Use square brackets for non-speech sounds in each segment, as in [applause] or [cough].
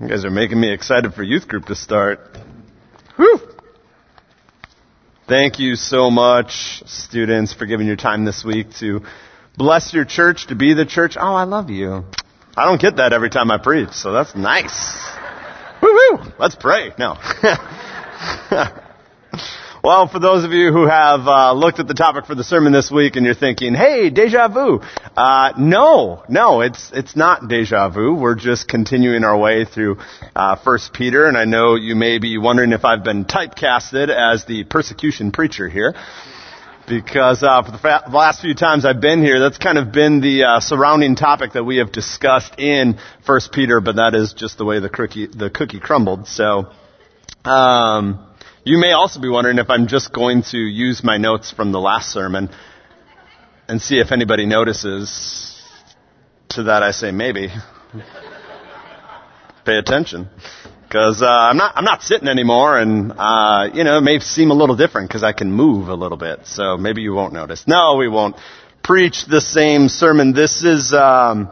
You guys are making me excited for youth group to start. Whew. Thank you so much, students, for giving your time this week to bless your church, to be the church. Oh, I love you. I don't get that every time I preach, so that's nice. Woo woo! Let's pray. No. [laughs] Well, for those of you who have uh, looked at the topic for the sermon this week and you're thinking, "Hey, deja vu," uh, no, no, it's it's not deja vu. We're just continuing our way through uh, First Peter, and I know you may be wondering if I've been typecasted as the persecution preacher here. Because uh, for the, fa- the last few times I've been here, that's kind of been the uh, surrounding topic that we have discussed in First Peter, but that is just the way the cookie the cookie crumbled. So, um, you may also be wondering if I'm just going to use my notes from the last sermon and see if anybody notices. To that I say maybe. Pay attention. Because uh, I'm not I'm not sitting anymore, and uh, you know it may seem a little different because I can move a little bit. So maybe you won't notice. No, we won't preach the same sermon. This is um,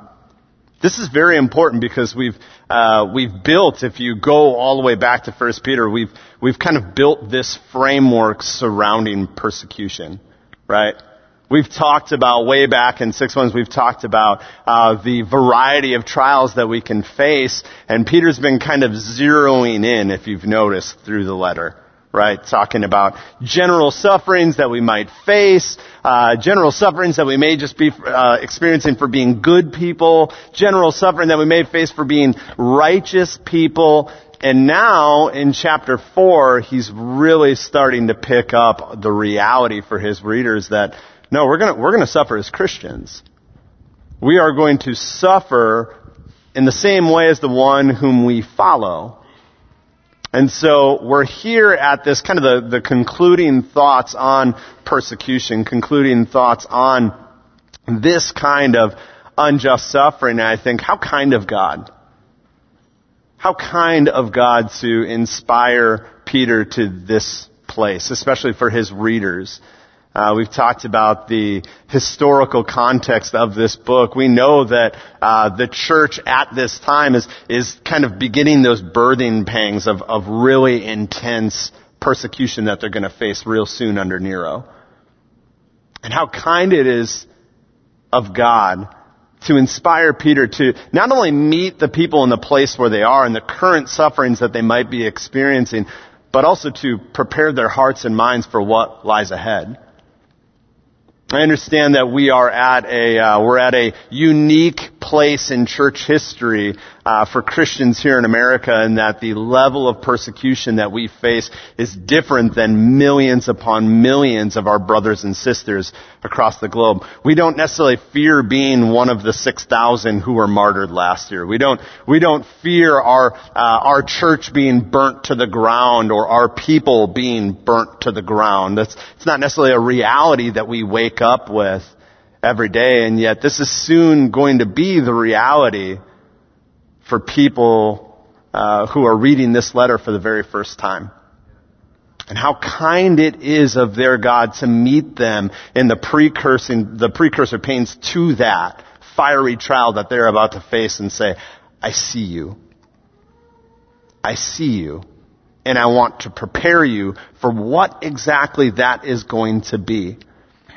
this is very important because we've uh, we've built, if you go all the way back to First Peter, we've we've kind of built this framework surrounding persecution, right? We've talked about way back in six ones. We've talked about uh, the variety of trials that we can face, and Peter's been kind of zeroing in, if you've noticed, through the letter right? Talking about general sufferings that we might face, uh, general sufferings that we may just be uh, experiencing for being good people, general suffering that we may face for being righteous people. And now in chapter four, he's really starting to pick up the reality for his readers that no, we're gonna we're gonna suffer as Christians. We are going to suffer in the same way as the one whom we follow. And so we're here at this kind of the, the concluding thoughts on persecution, concluding thoughts on this kind of unjust suffering. And I think, how kind of God? How kind of God to inspire Peter to this place, especially for his readers. Uh, we've talked about the historical context of this book. We know that uh, the church at this time is is kind of beginning those birthing pangs of of really intense persecution that they're going to face real soon under Nero. And how kind it is of God to inspire Peter to not only meet the people in the place where they are and the current sufferings that they might be experiencing, but also to prepare their hearts and minds for what lies ahead. I understand that we are at a uh, we're at a unique place in church history uh, for Christians here in America, and that the level of persecution that we face is different than millions upon millions of our brothers and sisters across the globe. We don't necessarily fear being one of the six thousand who were martyred last year. We don't we don't fear our uh, our church being burnt to the ground or our people being burnt to the ground. That's it's not necessarily a reality that we wake up with every day, and yet this is soon going to be the reality for people uh, who are reading this letter for the very first time. And how kind it is of their God to meet them in the precursor, the precursor pains to that fiery trial that they're about to face and say, I see you. I see you. And I want to prepare you for what exactly that is going to be.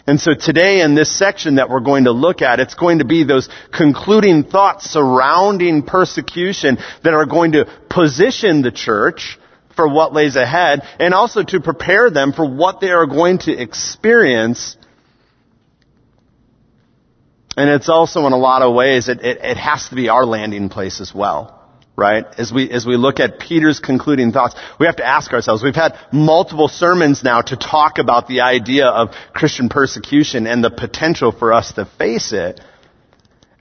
And so today in this section that we're going to look at, it's going to be those concluding thoughts surrounding persecution that are going to position the church for what lays ahead and also to prepare them for what they are going to experience. And it's also in a lot of ways, it, it, it has to be our landing place as well right? As we, as we look at Peter's concluding thoughts, we have to ask ourselves, we've had multiple sermons now to talk about the idea of Christian persecution and the potential for us to face it.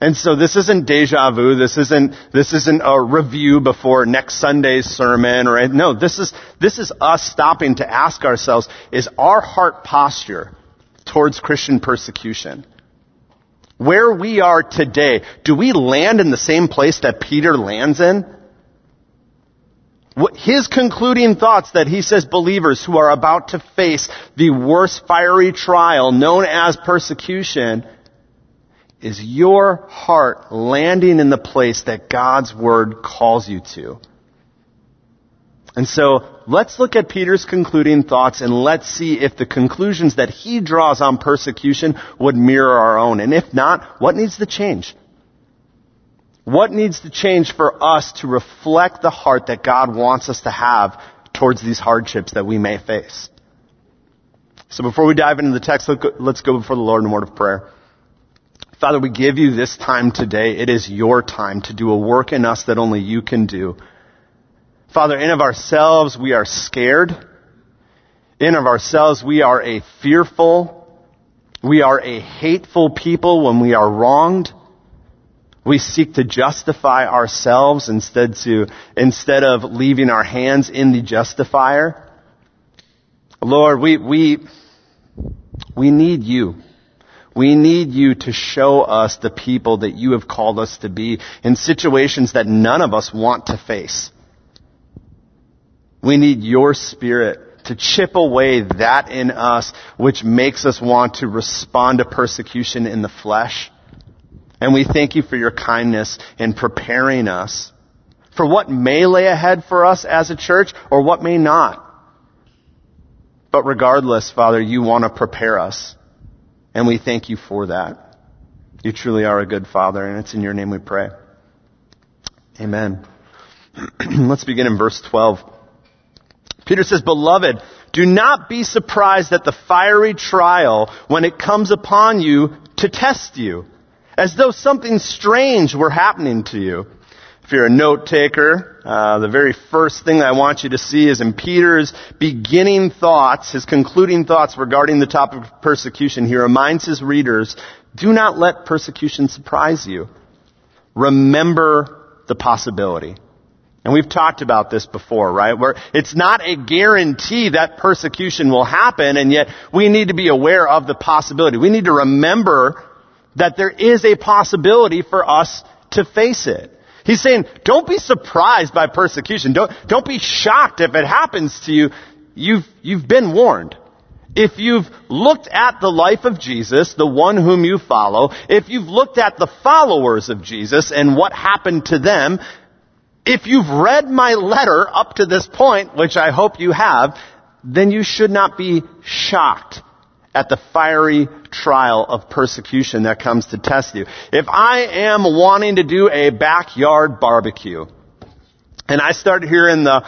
And so this isn't deja vu, this isn't, this isn't a review before next Sunday's sermon or, no, this is, this is us stopping to ask ourselves, is our heart posture towards Christian persecution? Where we are today, do we land in the same place that Peter lands in? His concluding thoughts that he says believers who are about to face the worst fiery trial known as persecution, is your heart landing in the place that God's Word calls you to? And so let's look at Peter's concluding thoughts and let's see if the conclusions that he draws on persecution would mirror our own. And if not, what needs to change? What needs to change for us to reflect the heart that God wants us to have towards these hardships that we may face? So before we dive into the text, let's go before the Lord in a word of prayer. Father, we give you this time today. It is your time to do a work in us that only you can do. Father, in of ourselves, we are scared. In of ourselves, we are a fearful, we are a hateful people when we are wronged. We seek to justify ourselves instead to, instead of leaving our hands in the justifier. Lord, we, we, we need you. We need you to show us the people that you have called us to be in situations that none of us want to face. We need your spirit to chip away that in us which makes us want to respond to persecution in the flesh. And we thank you for your kindness in preparing us for what may lay ahead for us as a church or what may not. But regardless, Father, you want to prepare us. And we thank you for that. You truly are a good Father, and it's in your name we pray. Amen. [clears throat] Let's begin in verse 12. Peter says, Beloved, do not be surprised at the fiery trial when it comes upon you to test you, as though something strange were happening to you. If you're a note taker, uh, the very first thing I want you to see is in Peter's beginning thoughts, his concluding thoughts regarding the topic of persecution. He reminds his readers, do not let persecution surprise you. Remember the possibility. And we've talked about this before, right? Where it's not a guarantee that persecution will happen, and yet we need to be aware of the possibility. We need to remember that there is a possibility for us to face it. He's saying, don't be surprised by persecution. Don't, don't be shocked if it happens to you. You've, you've been warned. If you've looked at the life of Jesus, the one whom you follow, if you've looked at the followers of Jesus and what happened to them, if you've read my letter up to this point, which I hope you have, then you should not be shocked at the fiery trial of persecution that comes to test you. If I am wanting to do a backyard barbecue, and I start hearing the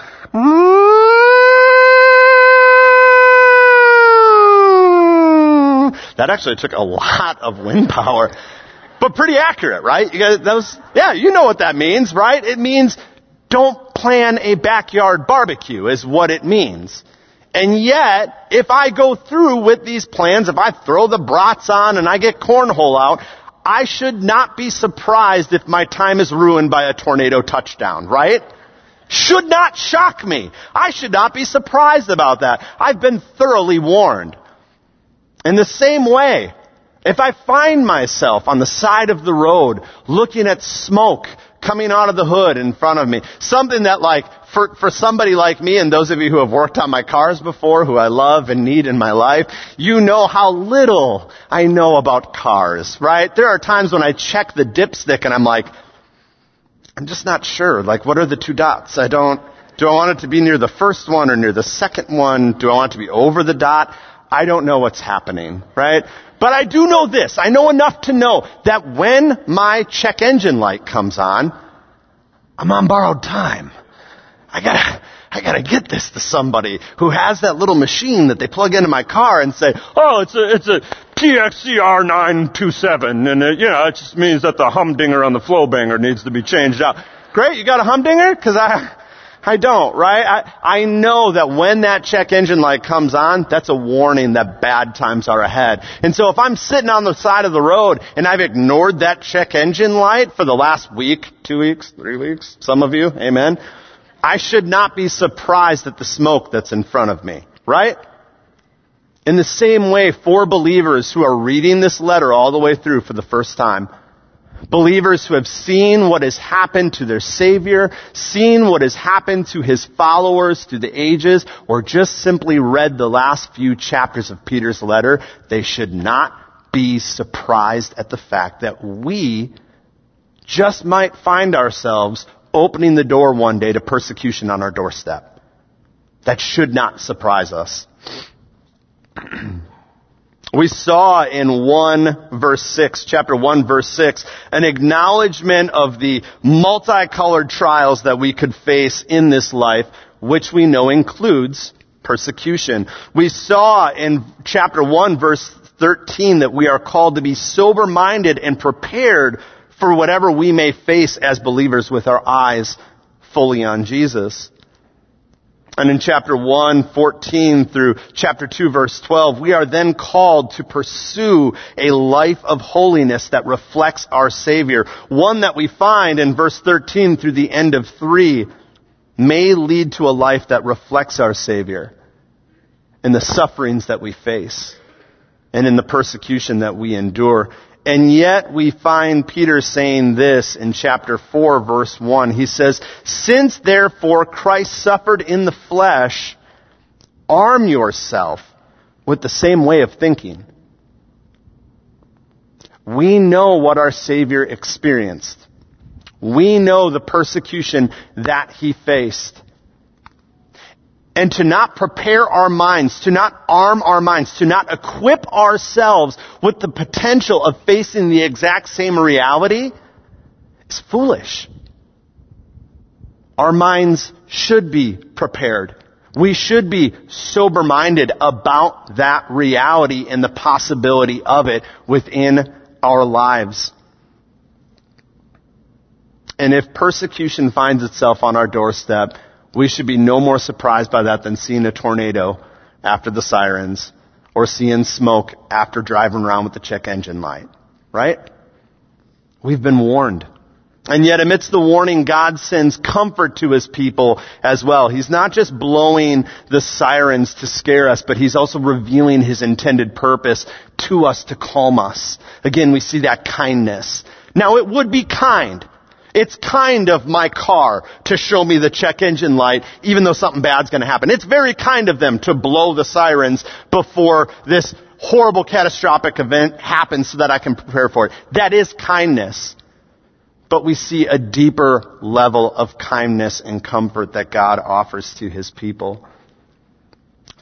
that actually took a lot of wind power but pretty accurate, right? Guys, that was, yeah, you know what that means, right? It means don't plan a backyard barbecue is what it means. And yet, if I go through with these plans, if I throw the brats on and I get cornhole out, I should not be surprised if my time is ruined by a tornado touchdown, right? Should not shock me. I should not be surprised about that. I've been thoroughly warned. In the same way, if I find myself on the side of the road looking at smoke coming out of the hood in front of me, something that like, for, for somebody like me and those of you who have worked on my cars before, who I love and need in my life, you know how little I know about cars, right? There are times when I check the dipstick and I'm like, I'm just not sure. Like, what are the two dots? I don't, do I want it to be near the first one or near the second one? Do I want it to be over the dot? I don't know what's happening, right? But I do know this. I know enough to know that when my check engine light comes on, I'm on borrowed time. I gotta, I gotta get this to somebody who has that little machine that they plug into my car and say, oh, it's a, it's a TXCR 927 and it, you know, it just means that the humdinger on the flow banger needs to be changed out. Great, you got a humdinger? Cause I, I don't, right? I, I know that when that check engine light comes on, that's a warning that bad times are ahead. And so if I'm sitting on the side of the road and I've ignored that check engine light for the last week, two weeks, three weeks, some of you, amen, I should not be surprised at the smoke that's in front of me, right? In the same way, for believers who are reading this letter all the way through for the first time, Believers who have seen what has happened to their Savior, seen what has happened to His followers through the ages, or just simply read the last few chapters of Peter's letter, they should not be surprised at the fact that we just might find ourselves opening the door one day to persecution on our doorstep. That should not surprise us. [clears throat] we saw in 1 verse 6, chapter 1 verse 6, an acknowledgement of the multicolored trials that we could face in this life, which we know includes persecution. We saw in chapter 1 verse 13 that we are called to be sober minded and prepared for whatever we may face as believers with our eyes fully on Jesus. And in chapter 1, 14 through chapter 2 verse 12, we are then called to pursue a life of holiness that reflects our Savior. One that we find in verse 13 through the end of 3 may lead to a life that reflects our Savior in the sufferings that we face and in the persecution that we endure. And yet we find Peter saying this in chapter 4 verse 1. He says, Since therefore Christ suffered in the flesh, arm yourself with the same way of thinking. We know what our Savior experienced. We know the persecution that He faced and to not prepare our minds, to not arm our minds, to not equip ourselves with the potential of facing the exact same reality is foolish. Our minds should be prepared. We should be sober minded about that reality and the possibility of it within our lives. And if persecution finds itself on our doorstep, we should be no more surprised by that than seeing a tornado after the sirens or seeing smoke after driving around with the check engine light. Right? We've been warned. And yet amidst the warning, God sends comfort to His people as well. He's not just blowing the sirens to scare us, but He's also revealing His intended purpose to us to calm us. Again, we see that kindness. Now it would be kind it's kind of my car to show me the check engine light, even though something bad's gonna happen. It's very kind of them to blow the sirens before this horrible catastrophic event happens so that I can prepare for it. That is kindness. But we see a deeper level of kindness and comfort that God offers to His people.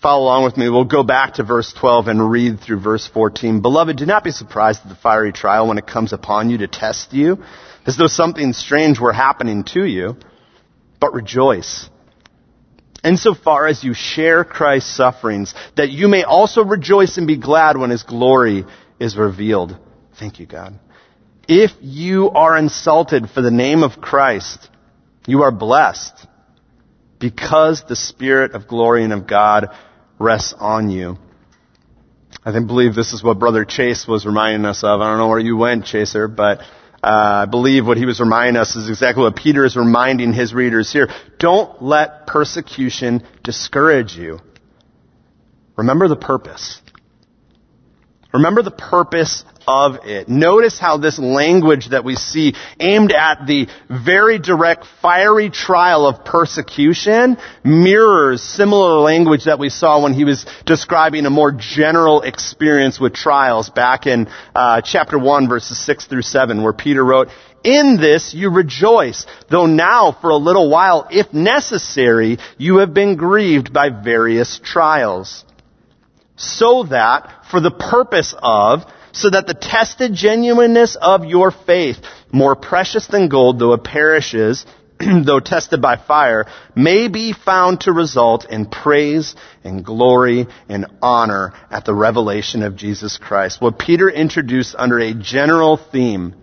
Follow along with me. We'll go back to verse 12 and read through verse 14. Beloved, do not be surprised at the fiery trial when it comes upon you to test you as though something strange were happening to you, but rejoice. Insofar as you share Christ's sufferings, that you may also rejoice and be glad when his glory is revealed. Thank you, God. If you are insulted for the name of Christ, you are blessed because the Spirit of glory and of God rests on you. I think, believe this is what Brother Chase was reminding us of. I don't know where you went, Chaser, but uh, I believe what he was reminding us is exactly what Peter is reminding his readers here. Don't let persecution discourage you. Remember the purpose. Remember the purpose of it. Notice how this language that we see aimed at the very direct fiery trial of persecution mirrors similar language that we saw when he was describing a more general experience with trials back in uh, chapter 1 verses 6 through 7 where Peter wrote, in this you rejoice, though now for a little while, if necessary, you have been grieved by various trials. So that, for the purpose of, so that the tested genuineness of your faith, more precious than gold, though it perishes, [clears throat] though tested by fire, may be found to result in praise and glory and honor at the revelation of Jesus Christ. What Peter introduced under a general theme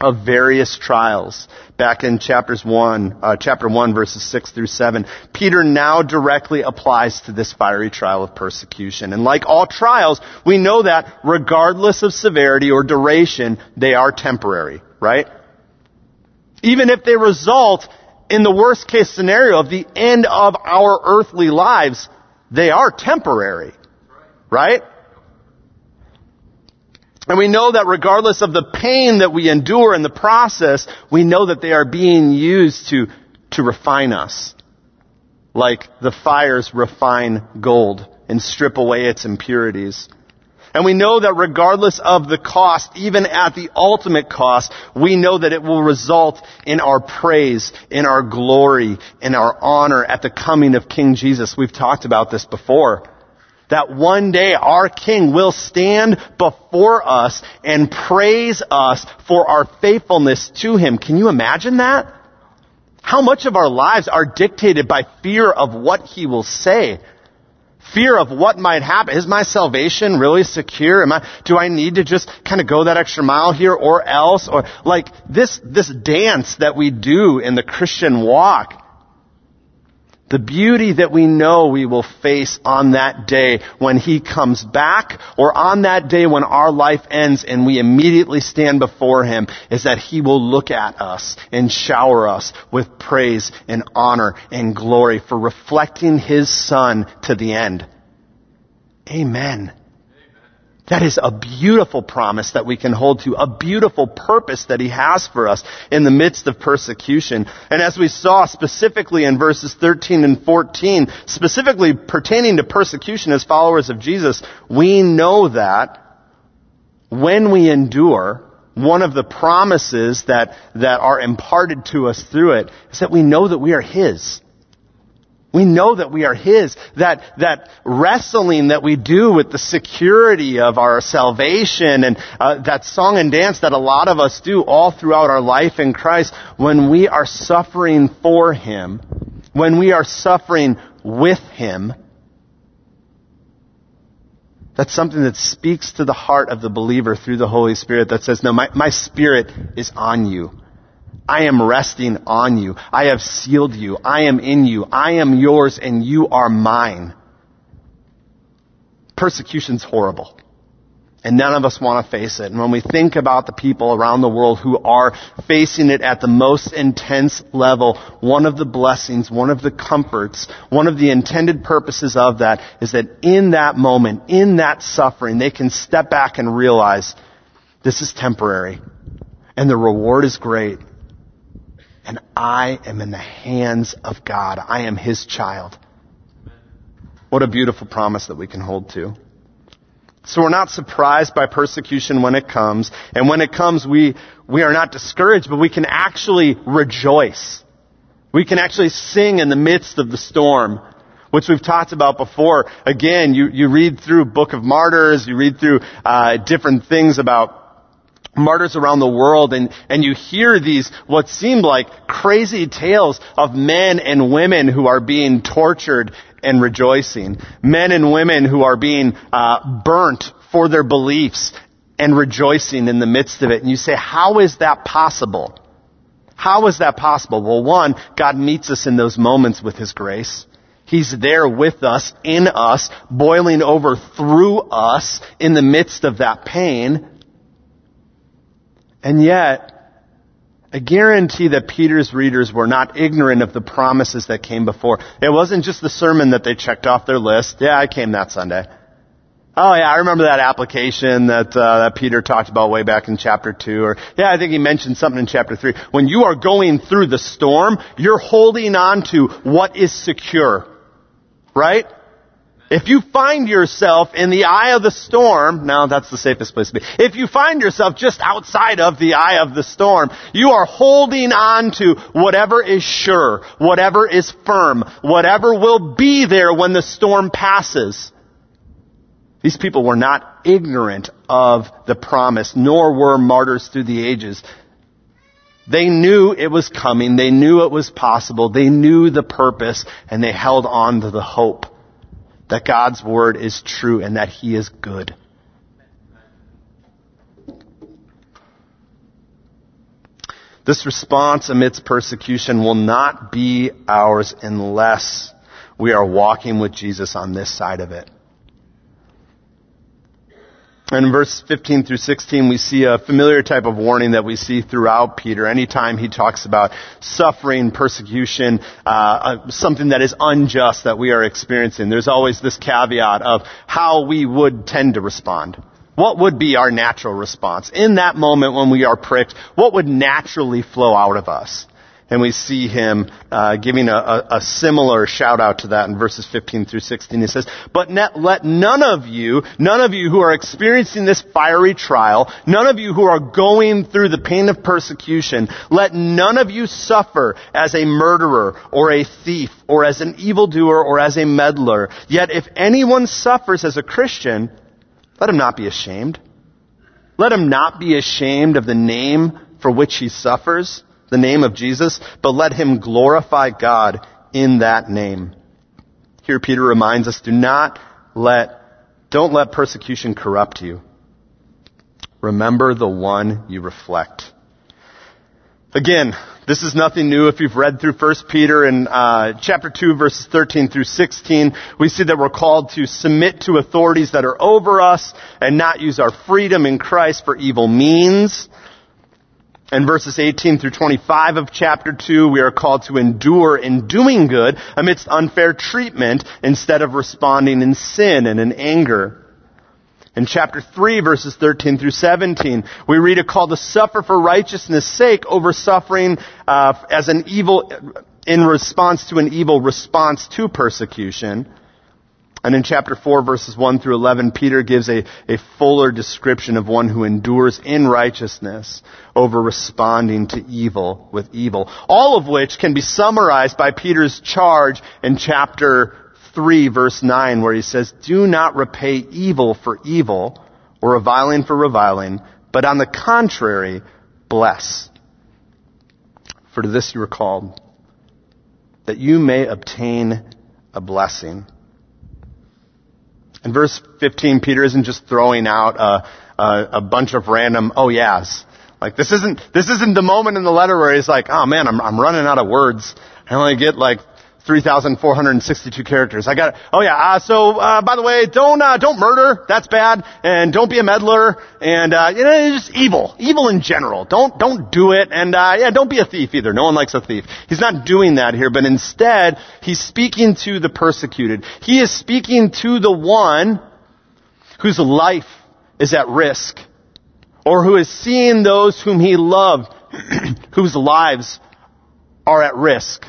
of various trials back in chapters 1, uh, chapter 1 verses 6 through 7, Peter now directly applies to this fiery trial of persecution. And like all trials, we know that regardless of severity or duration, they are temporary, right? Even if they result in the worst case scenario of the end of our earthly lives, they are temporary, right? And we know that regardless of the pain that we endure in the process, we know that they are being used to, to refine us. Like the fires refine gold and strip away its impurities. And we know that regardless of the cost, even at the ultimate cost, we know that it will result in our praise, in our glory, in our honor at the coming of King Jesus. We've talked about this before. That one day our King will stand before us and praise us for our faithfulness to Him. Can you imagine that? How much of our lives are dictated by fear of what He will say? fear of what might happen. Is my salvation really secure? Am I, do I need to just kind of go that extra mile here or else? Or like this, this dance that we do in the Christian walk. The beauty that we know we will face on that day when He comes back or on that day when our life ends and we immediately stand before Him is that He will look at us and shower us with praise and honor and glory for reflecting His Son to the end. Amen. That is a beautiful promise that we can hold to, a beautiful purpose that He has for us in the midst of persecution. And as we saw specifically in verses 13 and 14, specifically pertaining to persecution as followers of Jesus, we know that when we endure, one of the promises that, that are imparted to us through it is that we know that we are His. We know that we are His. That, that wrestling that we do with the security of our salvation and uh, that song and dance that a lot of us do all throughout our life in Christ, when we are suffering for Him, when we are suffering with Him, that's something that speaks to the heart of the believer through the Holy Spirit that says, no, my, my spirit is on you. I am resting on you. I have sealed you. I am in you. I am yours and you are mine. Persecution's horrible. And none of us want to face it. And when we think about the people around the world who are facing it at the most intense level, one of the blessings, one of the comforts, one of the intended purposes of that is that in that moment, in that suffering, they can step back and realize this is temporary. And the reward is great and I am in the hands of God. I am His child. What a beautiful promise that we can hold to. So we're not surprised by persecution when it comes, and when it comes, we, we are not discouraged, but we can actually rejoice. We can actually sing in the midst of the storm, which we've talked about before. Again, you, you read through Book of Martyrs, you read through uh, different things about martyrs around the world and, and you hear these what seem like crazy tales of men and women who are being tortured and rejoicing. Men and women who are being uh, burnt for their beliefs and rejoicing in the midst of it. And you say, how is that possible? How is that possible? Well, one, God meets us in those moments with His grace. He's there with us, in us, boiling over through us in the midst of that pain. And yet, I guarantee that Peter's readers were not ignorant of the promises that came before. It wasn't just the sermon that they checked off their list. Yeah, I came that Sunday. Oh yeah, I remember that application that uh, that Peter talked about way back in chapter two. Or yeah, I think he mentioned something in chapter three. When you are going through the storm, you're holding on to what is secure, right? If you find yourself in the eye of the storm, now that's the safest place to be. If you find yourself just outside of the eye of the storm, you are holding on to whatever is sure, whatever is firm, whatever will be there when the storm passes. These people were not ignorant of the promise, nor were martyrs through the ages. They knew it was coming. They knew it was possible. They knew the purpose and they held on to the hope that God's word is true and that he is good. This response amidst persecution will not be ours unless we are walking with Jesus on this side of it. And in verse 15 through 16, we see a familiar type of warning that we see throughout Peter. Anytime he talks about suffering, persecution, uh, uh, something that is unjust that we are experiencing, there's always this caveat of how we would tend to respond. What would be our natural response? In that moment when we are pricked, what would naturally flow out of us? And we see him uh, giving a, a, a, similar shout out to that in verses 15 through 16. He says, "But let none of you, none of you who are experiencing this fiery trial, none of you who are going through the pain of persecution, let none of you suffer as a murderer or a thief or as an evildoer or as a meddler. Yet if anyone suffers as a Christian, let him not be ashamed. Let him not be ashamed of the name for which he suffers." The name of Jesus, but let him glorify God in that name. Here Peter reminds us, do not let, don't let persecution corrupt you. Remember the one you reflect. Again, this is nothing new. If you've read through 1 Peter in uh, chapter 2, verses 13 through 16, we see that we're called to submit to authorities that are over us and not use our freedom in Christ for evil means. In verses 18 through 25 of chapter 2, we are called to endure in doing good amidst unfair treatment instead of responding in sin and in anger. In chapter 3 verses 13 through 17, we read a call to suffer for righteousness sake over suffering uh, as an evil, in response to an evil response to persecution. And in chapter 4 verses 1 through 11, Peter gives a, a fuller description of one who endures in righteousness over responding to evil with evil. All of which can be summarized by Peter's charge in chapter 3 verse 9 where he says, Do not repay evil for evil or reviling for reviling, but on the contrary, bless. For to this you are called, that you may obtain a blessing. In verse 15, Peter isn't just throwing out a, a, a bunch of random, oh yes. Like this isn't, this isn't the moment in the letter where he's like, oh man, I'm, I'm running out of words. I only get like 3,462 characters. I got, oh yeah, uh, so, uh, by the way, don't, uh, don't murder. That's bad. And don't be a meddler. And, uh, you know, just evil. Evil in general. Don't, don't do it. And, uh, yeah, don't be a thief either. No one likes a thief. He's not doing that here, but instead, he's speaking to the persecuted. He is speaking to the one whose life is at risk. Or who is seeing those whom he loved, [clears throat] whose lives are at risk.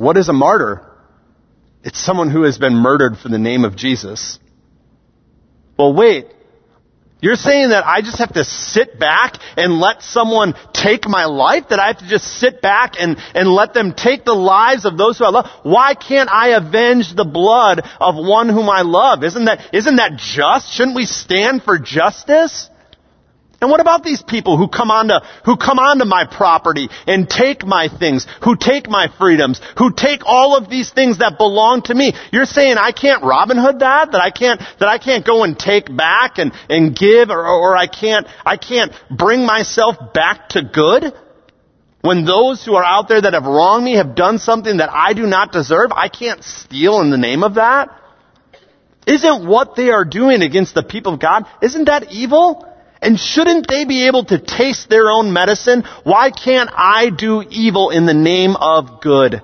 What is a martyr? It's someone who has been murdered for the name of Jesus. Well, wait. You're saying that I just have to sit back and let someone take my life? That I have to just sit back and, and let them take the lives of those who I love? Why can't I avenge the blood of one whom I love? Isn't that, isn't that just? Shouldn't we stand for justice? And what about these people who come onto, who come onto my property and take my things, who take my freedoms, who take all of these things that belong to me? You're saying I can't Robin Hood that? That I can't, that I can't go and take back and, and give or, or I can't, I can't bring myself back to good? When those who are out there that have wronged me have done something that I do not deserve, I can't steal in the name of that? Isn't what they are doing against the people of God, isn't that evil? And shouldn't they be able to taste their own medicine? Why can't I do evil in the name of good?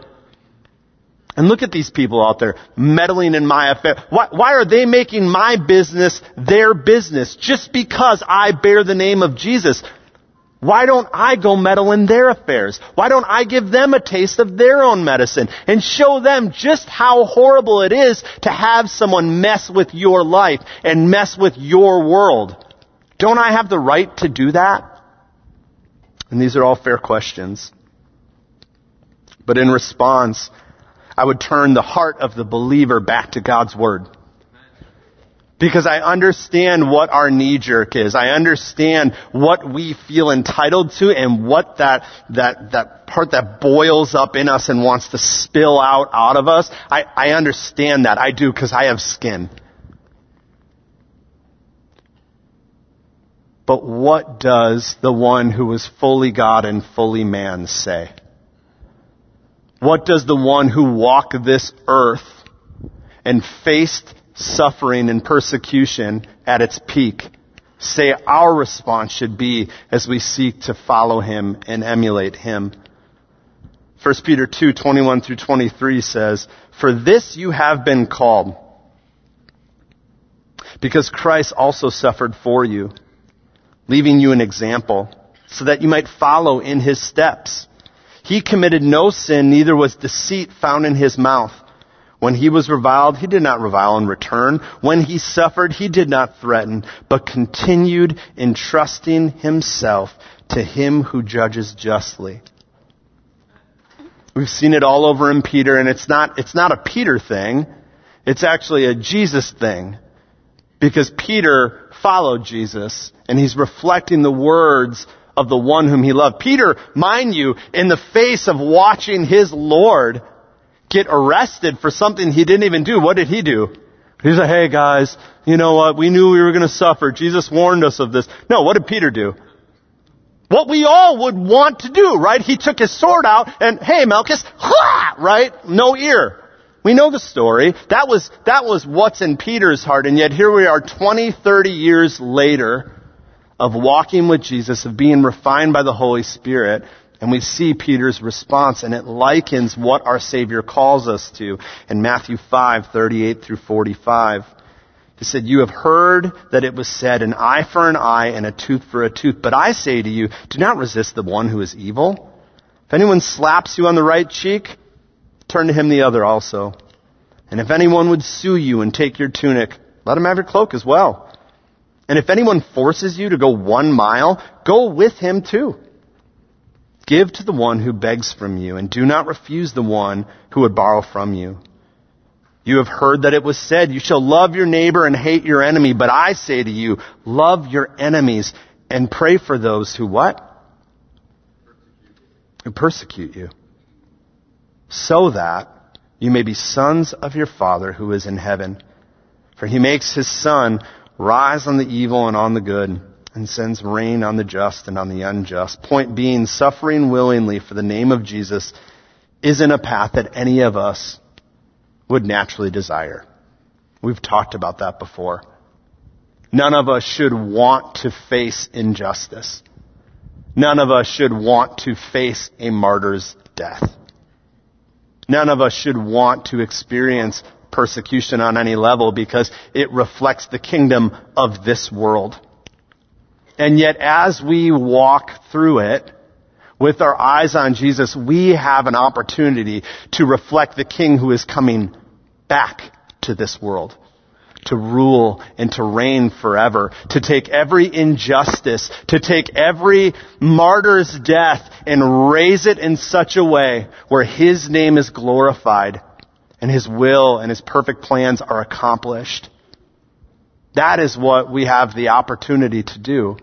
And look at these people out there meddling in my affair. Why, why, are they making my business their business just because I bear the name of Jesus? Why don't I go meddle in their affairs? Why don't I give them a taste of their own medicine and show them just how horrible it is to have someone mess with your life and mess with your world? Don't I have the right to do that? And these are all fair questions. But in response, I would turn the heart of the believer back to God's Word. Because I understand what our knee jerk is. I understand what we feel entitled to and what that, that, that part that boils up in us and wants to spill out out of us. I, I understand that. I do because I have skin. But what does the one who is fully God and fully man say? What does the one who walked this earth and faced suffering and persecution at its peak say our response should be as we seek to follow him and emulate him? 1 Peter 2, 21 through 23 says, For this you have been called, because Christ also suffered for you leaving you an example so that you might follow in his steps, He committed no sin, neither was deceit found in his mouth. When he was reviled, he did not revile in return. When he suffered, he did not threaten, but continued entrusting himself to him who judges justly. We've seen it all over in Peter, and it's not, it's not a Peter thing. It's actually a Jesus thing. Because Peter followed Jesus, and he's reflecting the words of the one whom he loved. Peter, mind you, in the face of watching his Lord get arrested for something he didn't even do, what did he do? He said, hey guys, you know what, we knew we were gonna suffer. Jesus warned us of this. No, what did Peter do? What we all would want to do, right? He took his sword out and, hey Malchus, ha! [laughs] Right? No ear. We know the story. That was, that was what's in Peter's heart, and yet here we are 20, 30 years later of walking with Jesus, of being refined by the Holy Spirit, and we see Peter's response, and it likens what our Savior calls us to in Matthew 5, 38 through 45. He said, You have heard that it was said, an eye for an eye and a tooth for a tooth. But I say to you, do not resist the one who is evil. If anyone slaps you on the right cheek, turn to him the other also. And if anyone would sue you and take your tunic, let him have your cloak as well. And if anyone forces you to go one mile, go with him too. Give to the one who begs from you, and do not refuse the one who would borrow from you. You have heard that it was said, you shall love your neighbor and hate your enemy. But I say to you, love your enemies and pray for those who what? Who persecute you. So that you may be sons of your Father who is in heaven. For he makes his sun rise on the evil and on the good and sends rain on the just and on the unjust. Point being, suffering willingly for the name of Jesus isn't a path that any of us would naturally desire. We've talked about that before. None of us should want to face injustice. None of us should want to face a martyr's death. None of us should want to experience persecution on any level because it reflects the kingdom of this world. And yet as we walk through it, with our eyes on Jesus, we have an opportunity to reflect the King who is coming back to this world. To rule and to reign forever. To take every injustice, to take every martyr's death and raise it in such a way where His name is glorified and His will and His perfect plans are accomplished. That is what we have the opportunity to do.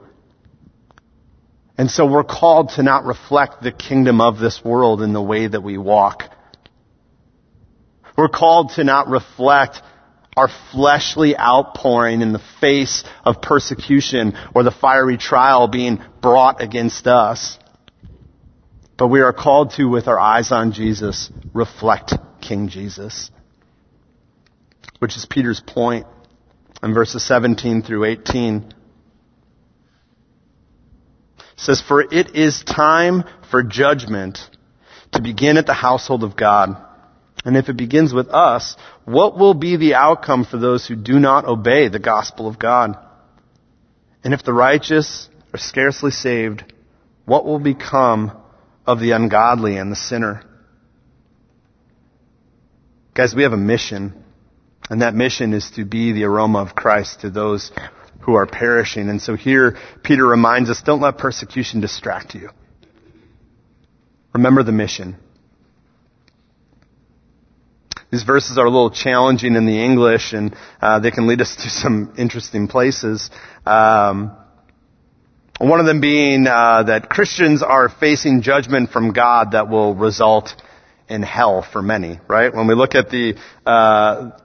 And so we're called to not reflect the kingdom of this world in the way that we walk. We're called to not reflect our fleshly outpouring in the face of persecution or the fiery trial being brought against us. But we are called to, with our eyes on Jesus, reflect King Jesus. Which is Peter's point in verses 17 through 18 says, For it is time for judgment to begin at the household of God. And if it begins with us, what will be the outcome for those who do not obey the gospel of God? And if the righteous are scarcely saved, what will become of the ungodly and the sinner? Guys, we have a mission, and that mission is to be the aroma of Christ to those who are perishing. And so here, Peter reminds us, don't let persecution distract you. Remember the mission. These verses are a little challenging in the English, and uh, they can lead us to [laughs] some interesting places. Um, one of them being uh, that Christians are facing judgment from God that will result in hell for many. Right? When we look at the uh,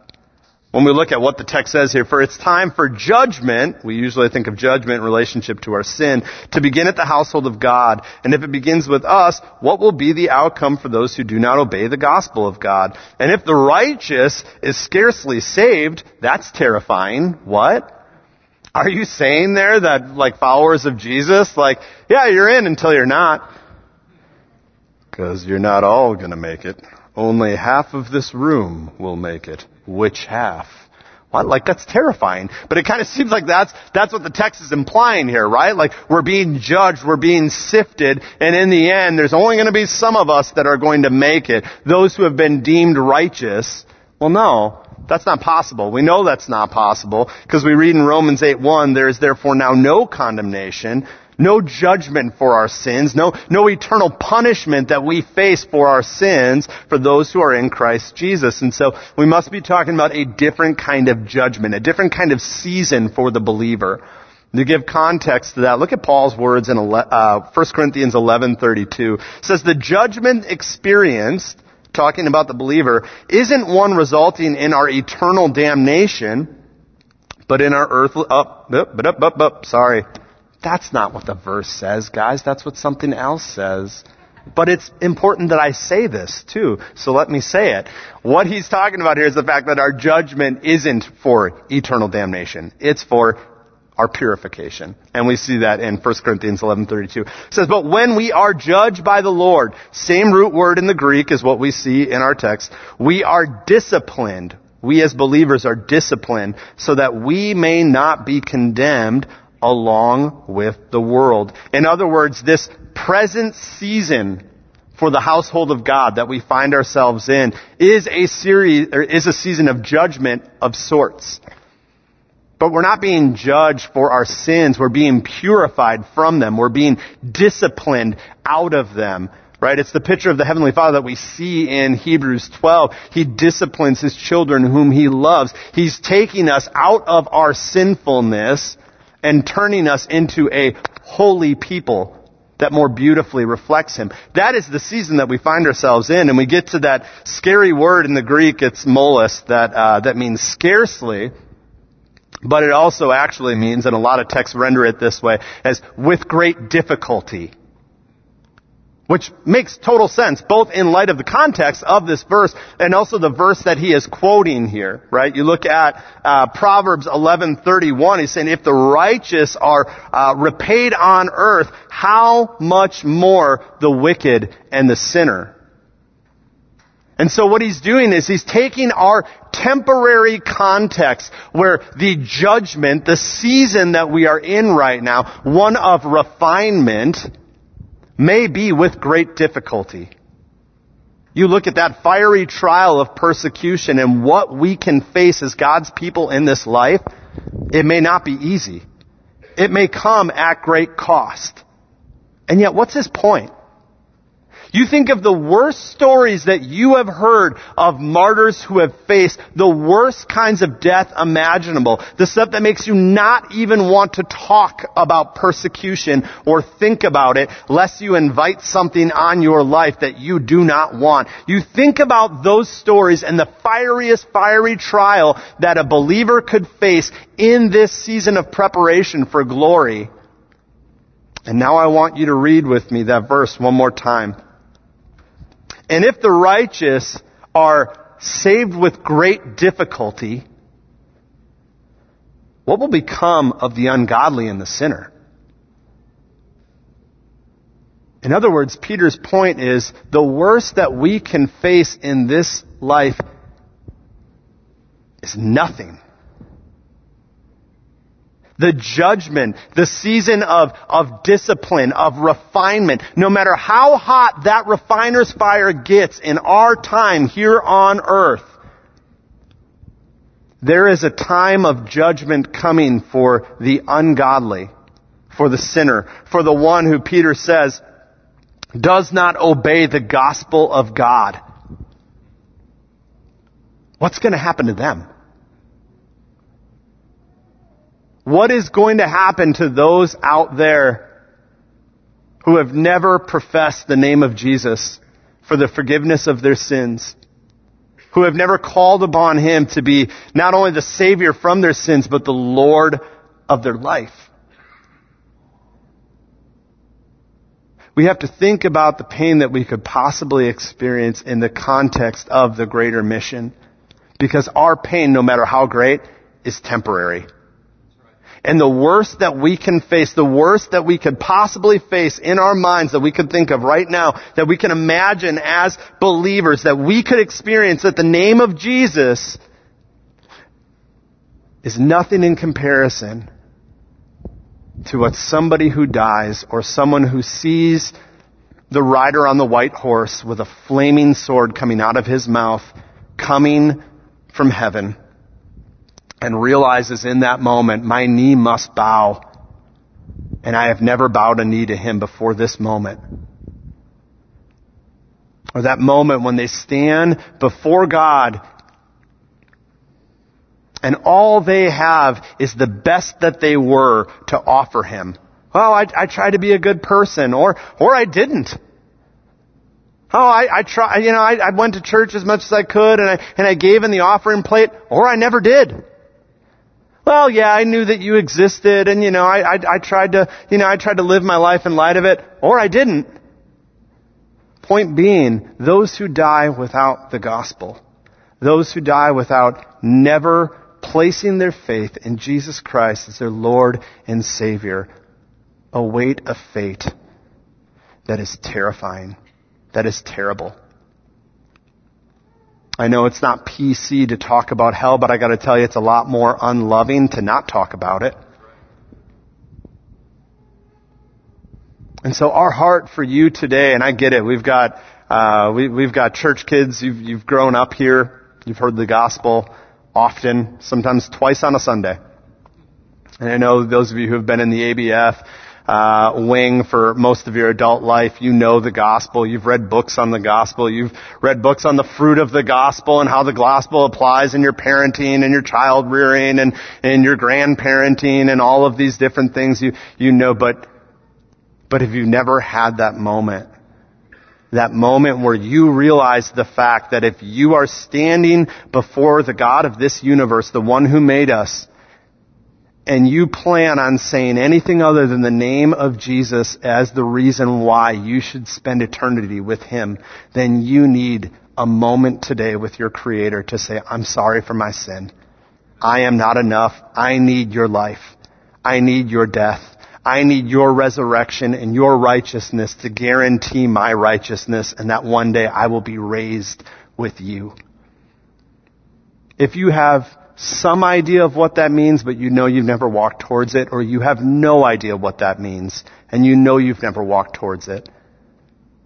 when we look at what the text says here, for it's time for judgment, we usually think of judgment in relationship to our sin, to begin at the household of God. And if it begins with us, what will be the outcome for those who do not obey the gospel of God? And if the righteous is scarcely saved, that's terrifying. What? Are you saying there that, like, followers of Jesus, like, yeah, you're in until you're not? Because you're not all gonna make it. Only half of this room will make it. Which half? Like that's terrifying. But it kind of seems like that's, that's what the text is implying here, right? Like we're being judged, we're being sifted, and in the end, there's only going to be some of us that are going to make it. Those who have been deemed righteous. Well, no. That's not possible. We know that's not possible because we read in Romans 8:1, there is therefore now no condemnation no judgment for our sins, no, no eternal punishment that we face for our sins for those who are in Christ Jesus. And so we must be talking about a different kind of judgment, a different kind of season for the believer. To give context to that, look at Paul's words in uh, 1 Corinthians 11:32. Says the judgment experienced, talking about the believer, isn't one resulting in our eternal damnation, but in our earthly up, up, up, up, up, sorry, that's not what the verse says, guys. That's what something else says. But it's important that I say this too, so let me say it. What he's talking about here is the fact that our judgment isn't for eternal damnation. It's for our purification. And we see that in 1 Corinthians 11:32. It says, "But when we are judged by the Lord, same root word in the Greek is what we see in our text, we are disciplined. We as believers are disciplined so that we may not be condemned along with the world. In other words, this present season for the household of God that we find ourselves in is a series, or is a season of judgment of sorts. But we're not being judged for our sins. We're being purified from them. We're being disciplined out of them. Right? It's the picture of the Heavenly Father that we see in Hebrews 12. He disciplines His children whom He loves. He's taking us out of our sinfulness and turning us into a holy people that more beautifully reflects Him. That is the season that we find ourselves in, and we get to that scary word in the Greek, it's molis, that, uh, that means scarcely, but it also actually means, and a lot of texts render it this way, as with great difficulty. Which makes total sense, both in light of the context of this verse and also the verse that he is quoting here, right? You look at uh, Proverbs 11:31. He's saying, "If the righteous are uh, repaid on earth, how much more the wicked and the sinner?" And so what he's doing is he's taking our temporary context where the judgment, the season that we are in right now, one of refinement, may be with great difficulty. You look at that fiery trial of persecution and what we can face as God's people in this life, it may not be easy. It may come at great cost. And yet, what's his point? You think of the worst stories that you have heard of martyrs who have faced the worst kinds of death imaginable. The stuff that makes you not even want to talk about persecution or think about it lest you invite something on your life that you do not want. You think about those stories and the fieriest fiery trial that a believer could face in this season of preparation for glory. And now I want you to read with me that verse one more time. And if the righteous are saved with great difficulty, what will become of the ungodly and the sinner? In other words, Peter's point is the worst that we can face in this life is nothing the judgment, the season of, of discipline, of refinement, no matter how hot that refiner's fire gets in our time here on earth, there is a time of judgment coming for the ungodly, for the sinner, for the one who Peter says does not obey the gospel of God. What's going to happen to them? What is going to happen to those out there who have never professed the name of Jesus for the forgiveness of their sins? Who have never called upon Him to be not only the Savior from their sins, but the Lord of their life? We have to think about the pain that we could possibly experience in the context of the greater mission. Because our pain, no matter how great, is temporary. And the worst that we can face, the worst that we could possibly face in our minds that we could think of right now, that we can imagine as believers, that we could experience at the name of Jesus, is nothing in comparison to what somebody who dies or someone who sees the rider on the white horse with a flaming sword coming out of his mouth, coming from heaven, and realizes in that moment, my knee must bow, and I have never bowed a knee to him before this moment. Or that moment when they stand before God and all they have is the best that they were to offer him. Well, I, I tried to be a good person, or, or I didn't. Oh, I, I try, you know, I, I went to church as much as I could, and I, and I gave in the offering plate, or I never did. Well, yeah, I knew that you existed, and you know, I, I, I tried to, you know, I tried to live my life in light of it, or I didn't. Point being, those who die without the gospel, those who die without never placing their faith in Jesus Christ as their Lord and Savior, await a fate that is terrifying, that is terrible. I know it's not PC to talk about hell, but I gotta tell you, it's a lot more unloving to not talk about it. And so our heart for you today, and I get it, we've got, uh, we, have got church kids, you've, you've grown up here, you've heard the gospel, often, sometimes twice on a Sunday. And I know those of you who have been in the ABF uh, wing for most of your adult life, you know the gospel. You've read books on the gospel. You've read books on the fruit of the gospel and how the gospel applies in your parenting and your child rearing and, and your grandparenting and all of these different things you, you know. But, but if you've never had that moment that moment where you realize the fact that if you are standing before the God of this universe, the one who made us, and you plan on saying anything other than the name of Jesus as the reason why you should spend eternity with Him, then you need a moment today with your Creator to say, I'm sorry for my sin. I am not enough. I need your life. I need your death. I need your resurrection and your righteousness to guarantee my righteousness and that one day I will be raised with you. If you have some idea of what that means, but you know you've never walked towards it, or you have no idea what that means, and you know you've never walked towards it,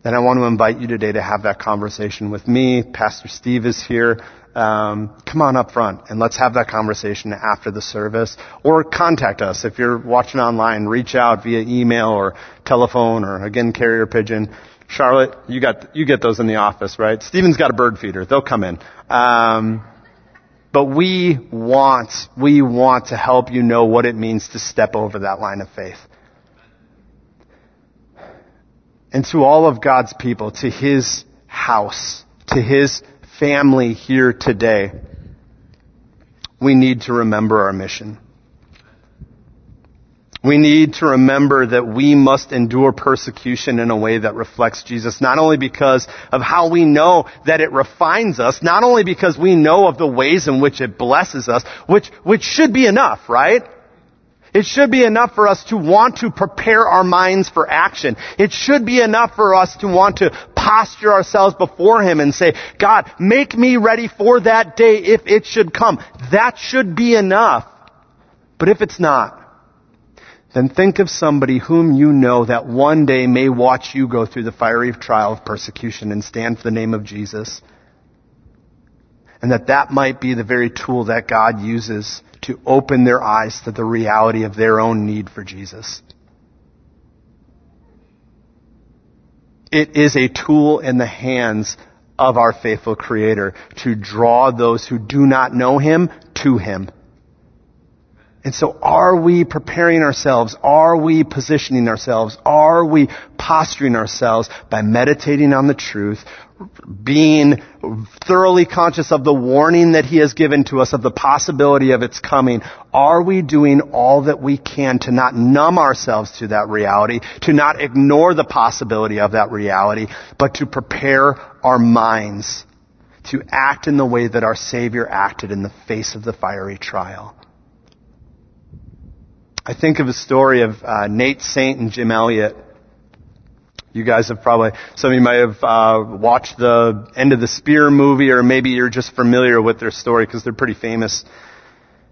then I want to invite you today to have that conversation with me. Pastor Steve is here um, come on up front and let's have that conversation after the service. Or contact us if you're watching online. Reach out via email or telephone or again carrier pigeon. Charlotte, you got you get those in the office, right? Steven's got a bird feeder; they'll come in. Um, but we want we want to help you know what it means to step over that line of faith. And to all of God's people, to His house, to His family here today, we need to remember our mission. We need to remember that we must endure persecution in a way that reflects Jesus, not only because of how we know that it refines us, not only because we know of the ways in which it blesses us, which, which should be enough, right? It should be enough for us to want to prepare our minds for action. It should be enough for us to want to posture ourselves before Him and say, God, make me ready for that day if it should come. That should be enough. But if it's not, then think of somebody whom you know that one day may watch you go through the fiery trial of persecution and stand for the name of Jesus. And that that might be the very tool that God uses to open their eyes to the reality of their own need for Jesus. It is a tool in the hands of our faithful Creator to draw those who do not know Him to Him. And so are we preparing ourselves? Are we positioning ourselves? Are we posturing ourselves by meditating on the truth, being thoroughly conscious of the warning that he has given to us of the possibility of its coming? Are we doing all that we can to not numb ourselves to that reality, to not ignore the possibility of that reality, but to prepare our minds to act in the way that our Savior acted in the face of the fiery trial? I think of a story of uh, Nate Saint and Jim Elliot. You guys have probably, some of you might have uh, watched the End of the Spear movie, or maybe you're just familiar with their story because they're pretty famous.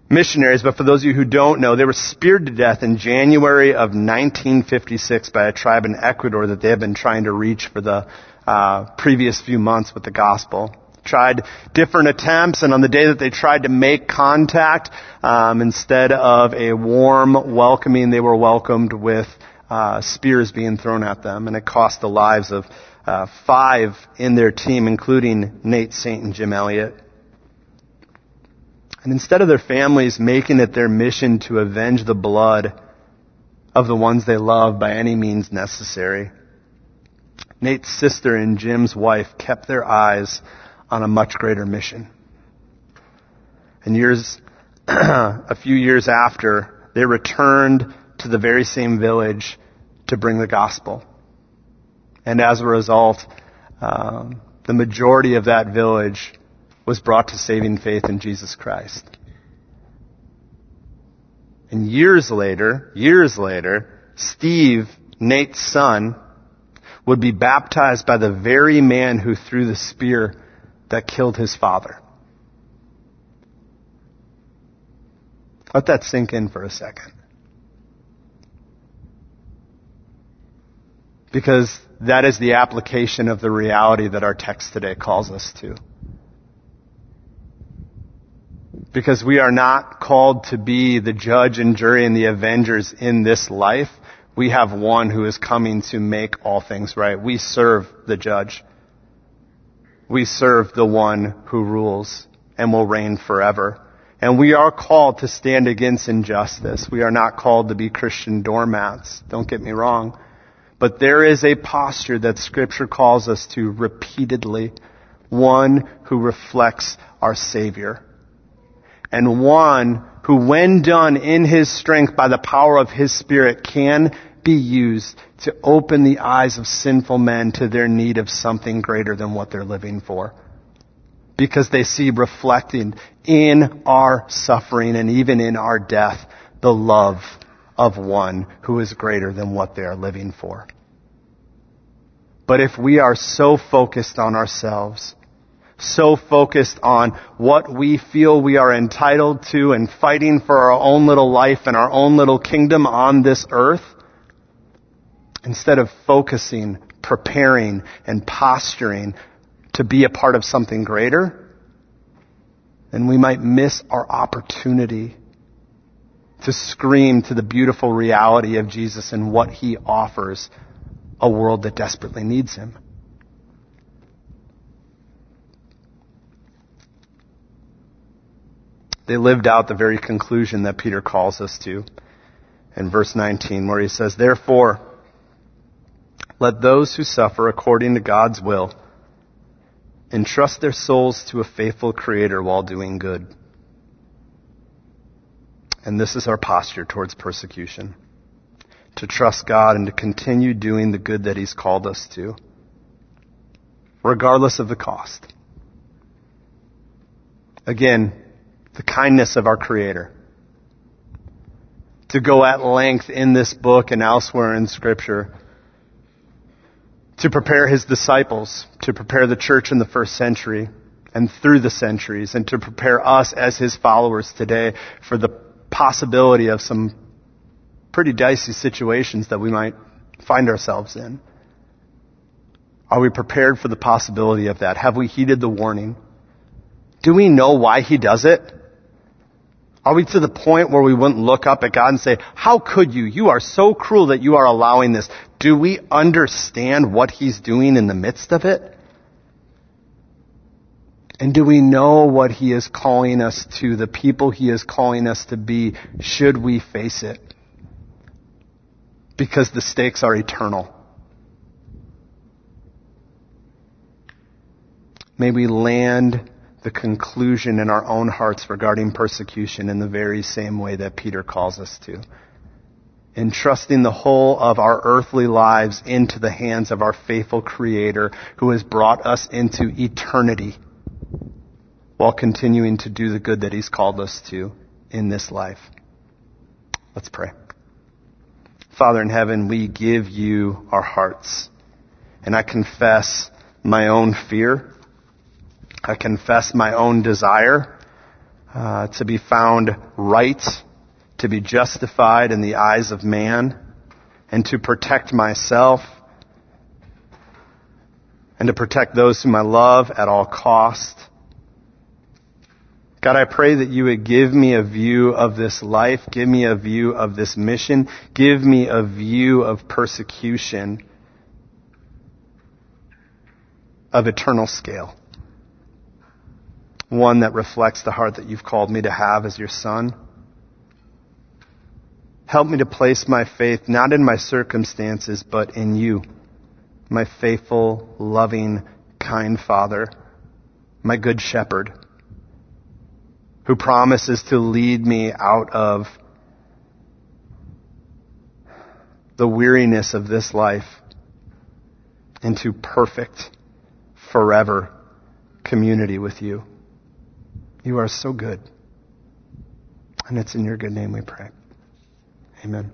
missionaries, but for those of you who don't know, they were speared to death in January of 1956 by a tribe in Ecuador that they had been trying to reach for the uh, previous few months with the gospel. Tried different attempts, and on the day that they tried to make contact, um, instead of a warm welcoming, they were welcomed with uh, spears being thrown at them, and it cost the lives of uh, five in their team, including Nate Saint and Jim Elliot. And instead of their families making it their mission to avenge the blood of the ones they love by any means necessary, Nate's sister and Jim's wife kept their eyes on a much greater mission. And years, [clears throat] a few years after, they returned to the very same village to bring the gospel. And as a result, um, the majority of that village was brought to saving faith in Jesus Christ. And years later, years later, Steve, Nate's son, would be baptized by the very man who threw the spear that killed his father. Let that sink in for a second. Because that is the application of the reality that our text today calls us to. Because we are not called to be the judge and jury and the avengers in this life. We have one who is coming to make all things right. We serve the judge. We serve the one who rules and will reign forever. And we are called to stand against injustice. We are not called to be Christian doormats. Don't get me wrong. But there is a posture that scripture calls us to repeatedly. One who reflects our Savior and one who, when done in his strength by the power of his Spirit, can be used to open the eyes of sinful men to their need of something greater than what they're living for. Because they see reflected in our suffering and even in our death the love of one who is greater than what they are living for. But if we are so focused on ourselves, so focused on what we feel we are entitled to and fighting for our own little life and our own little kingdom on this earth, instead of focusing, preparing, and posturing to be a part of something greater, then we might miss our opportunity to scream to the beautiful reality of Jesus and what he offers a world that desperately needs him. They lived out the very conclusion that Peter calls us to in verse 19, where he says, Therefore, let those who suffer according to God's will entrust their souls to a faithful Creator while doing good. And this is our posture towards persecution to trust God and to continue doing the good that He's called us to, regardless of the cost. Again, the kindness of our Creator. To go at length in this book and elsewhere in Scripture to prepare His disciples, to prepare the church in the first century and through the centuries, and to prepare us as His followers today for the possibility of some pretty dicey situations that we might find ourselves in. Are we prepared for the possibility of that? Have we heeded the warning? Do we know why He does it? Are we to the point where we wouldn't look up at God and say, how could you? You are so cruel that you are allowing this. Do we understand what He's doing in the midst of it? And do we know what He is calling us to, the people He is calling us to be, should we face it? Because the stakes are eternal. May we land the conclusion in our own hearts regarding persecution in the very same way that Peter calls us to. Entrusting the whole of our earthly lives into the hands of our faithful Creator who has brought us into eternity while continuing to do the good that He's called us to in this life. Let's pray. Father in heaven, we give you our hearts. And I confess my own fear I confess my own desire uh, to be found right, to be justified in the eyes of man, and to protect myself, and to protect those whom I love at all cost. God, I pray that you would give me a view of this life, give me a view of this mission, give me a view of persecution of eternal scale. One that reflects the heart that you've called me to have as your son. Help me to place my faith not in my circumstances, but in you, my faithful, loving, kind father, my good shepherd who promises to lead me out of the weariness of this life into perfect, forever community with you. You are so good. And it's in your good name we pray. Amen.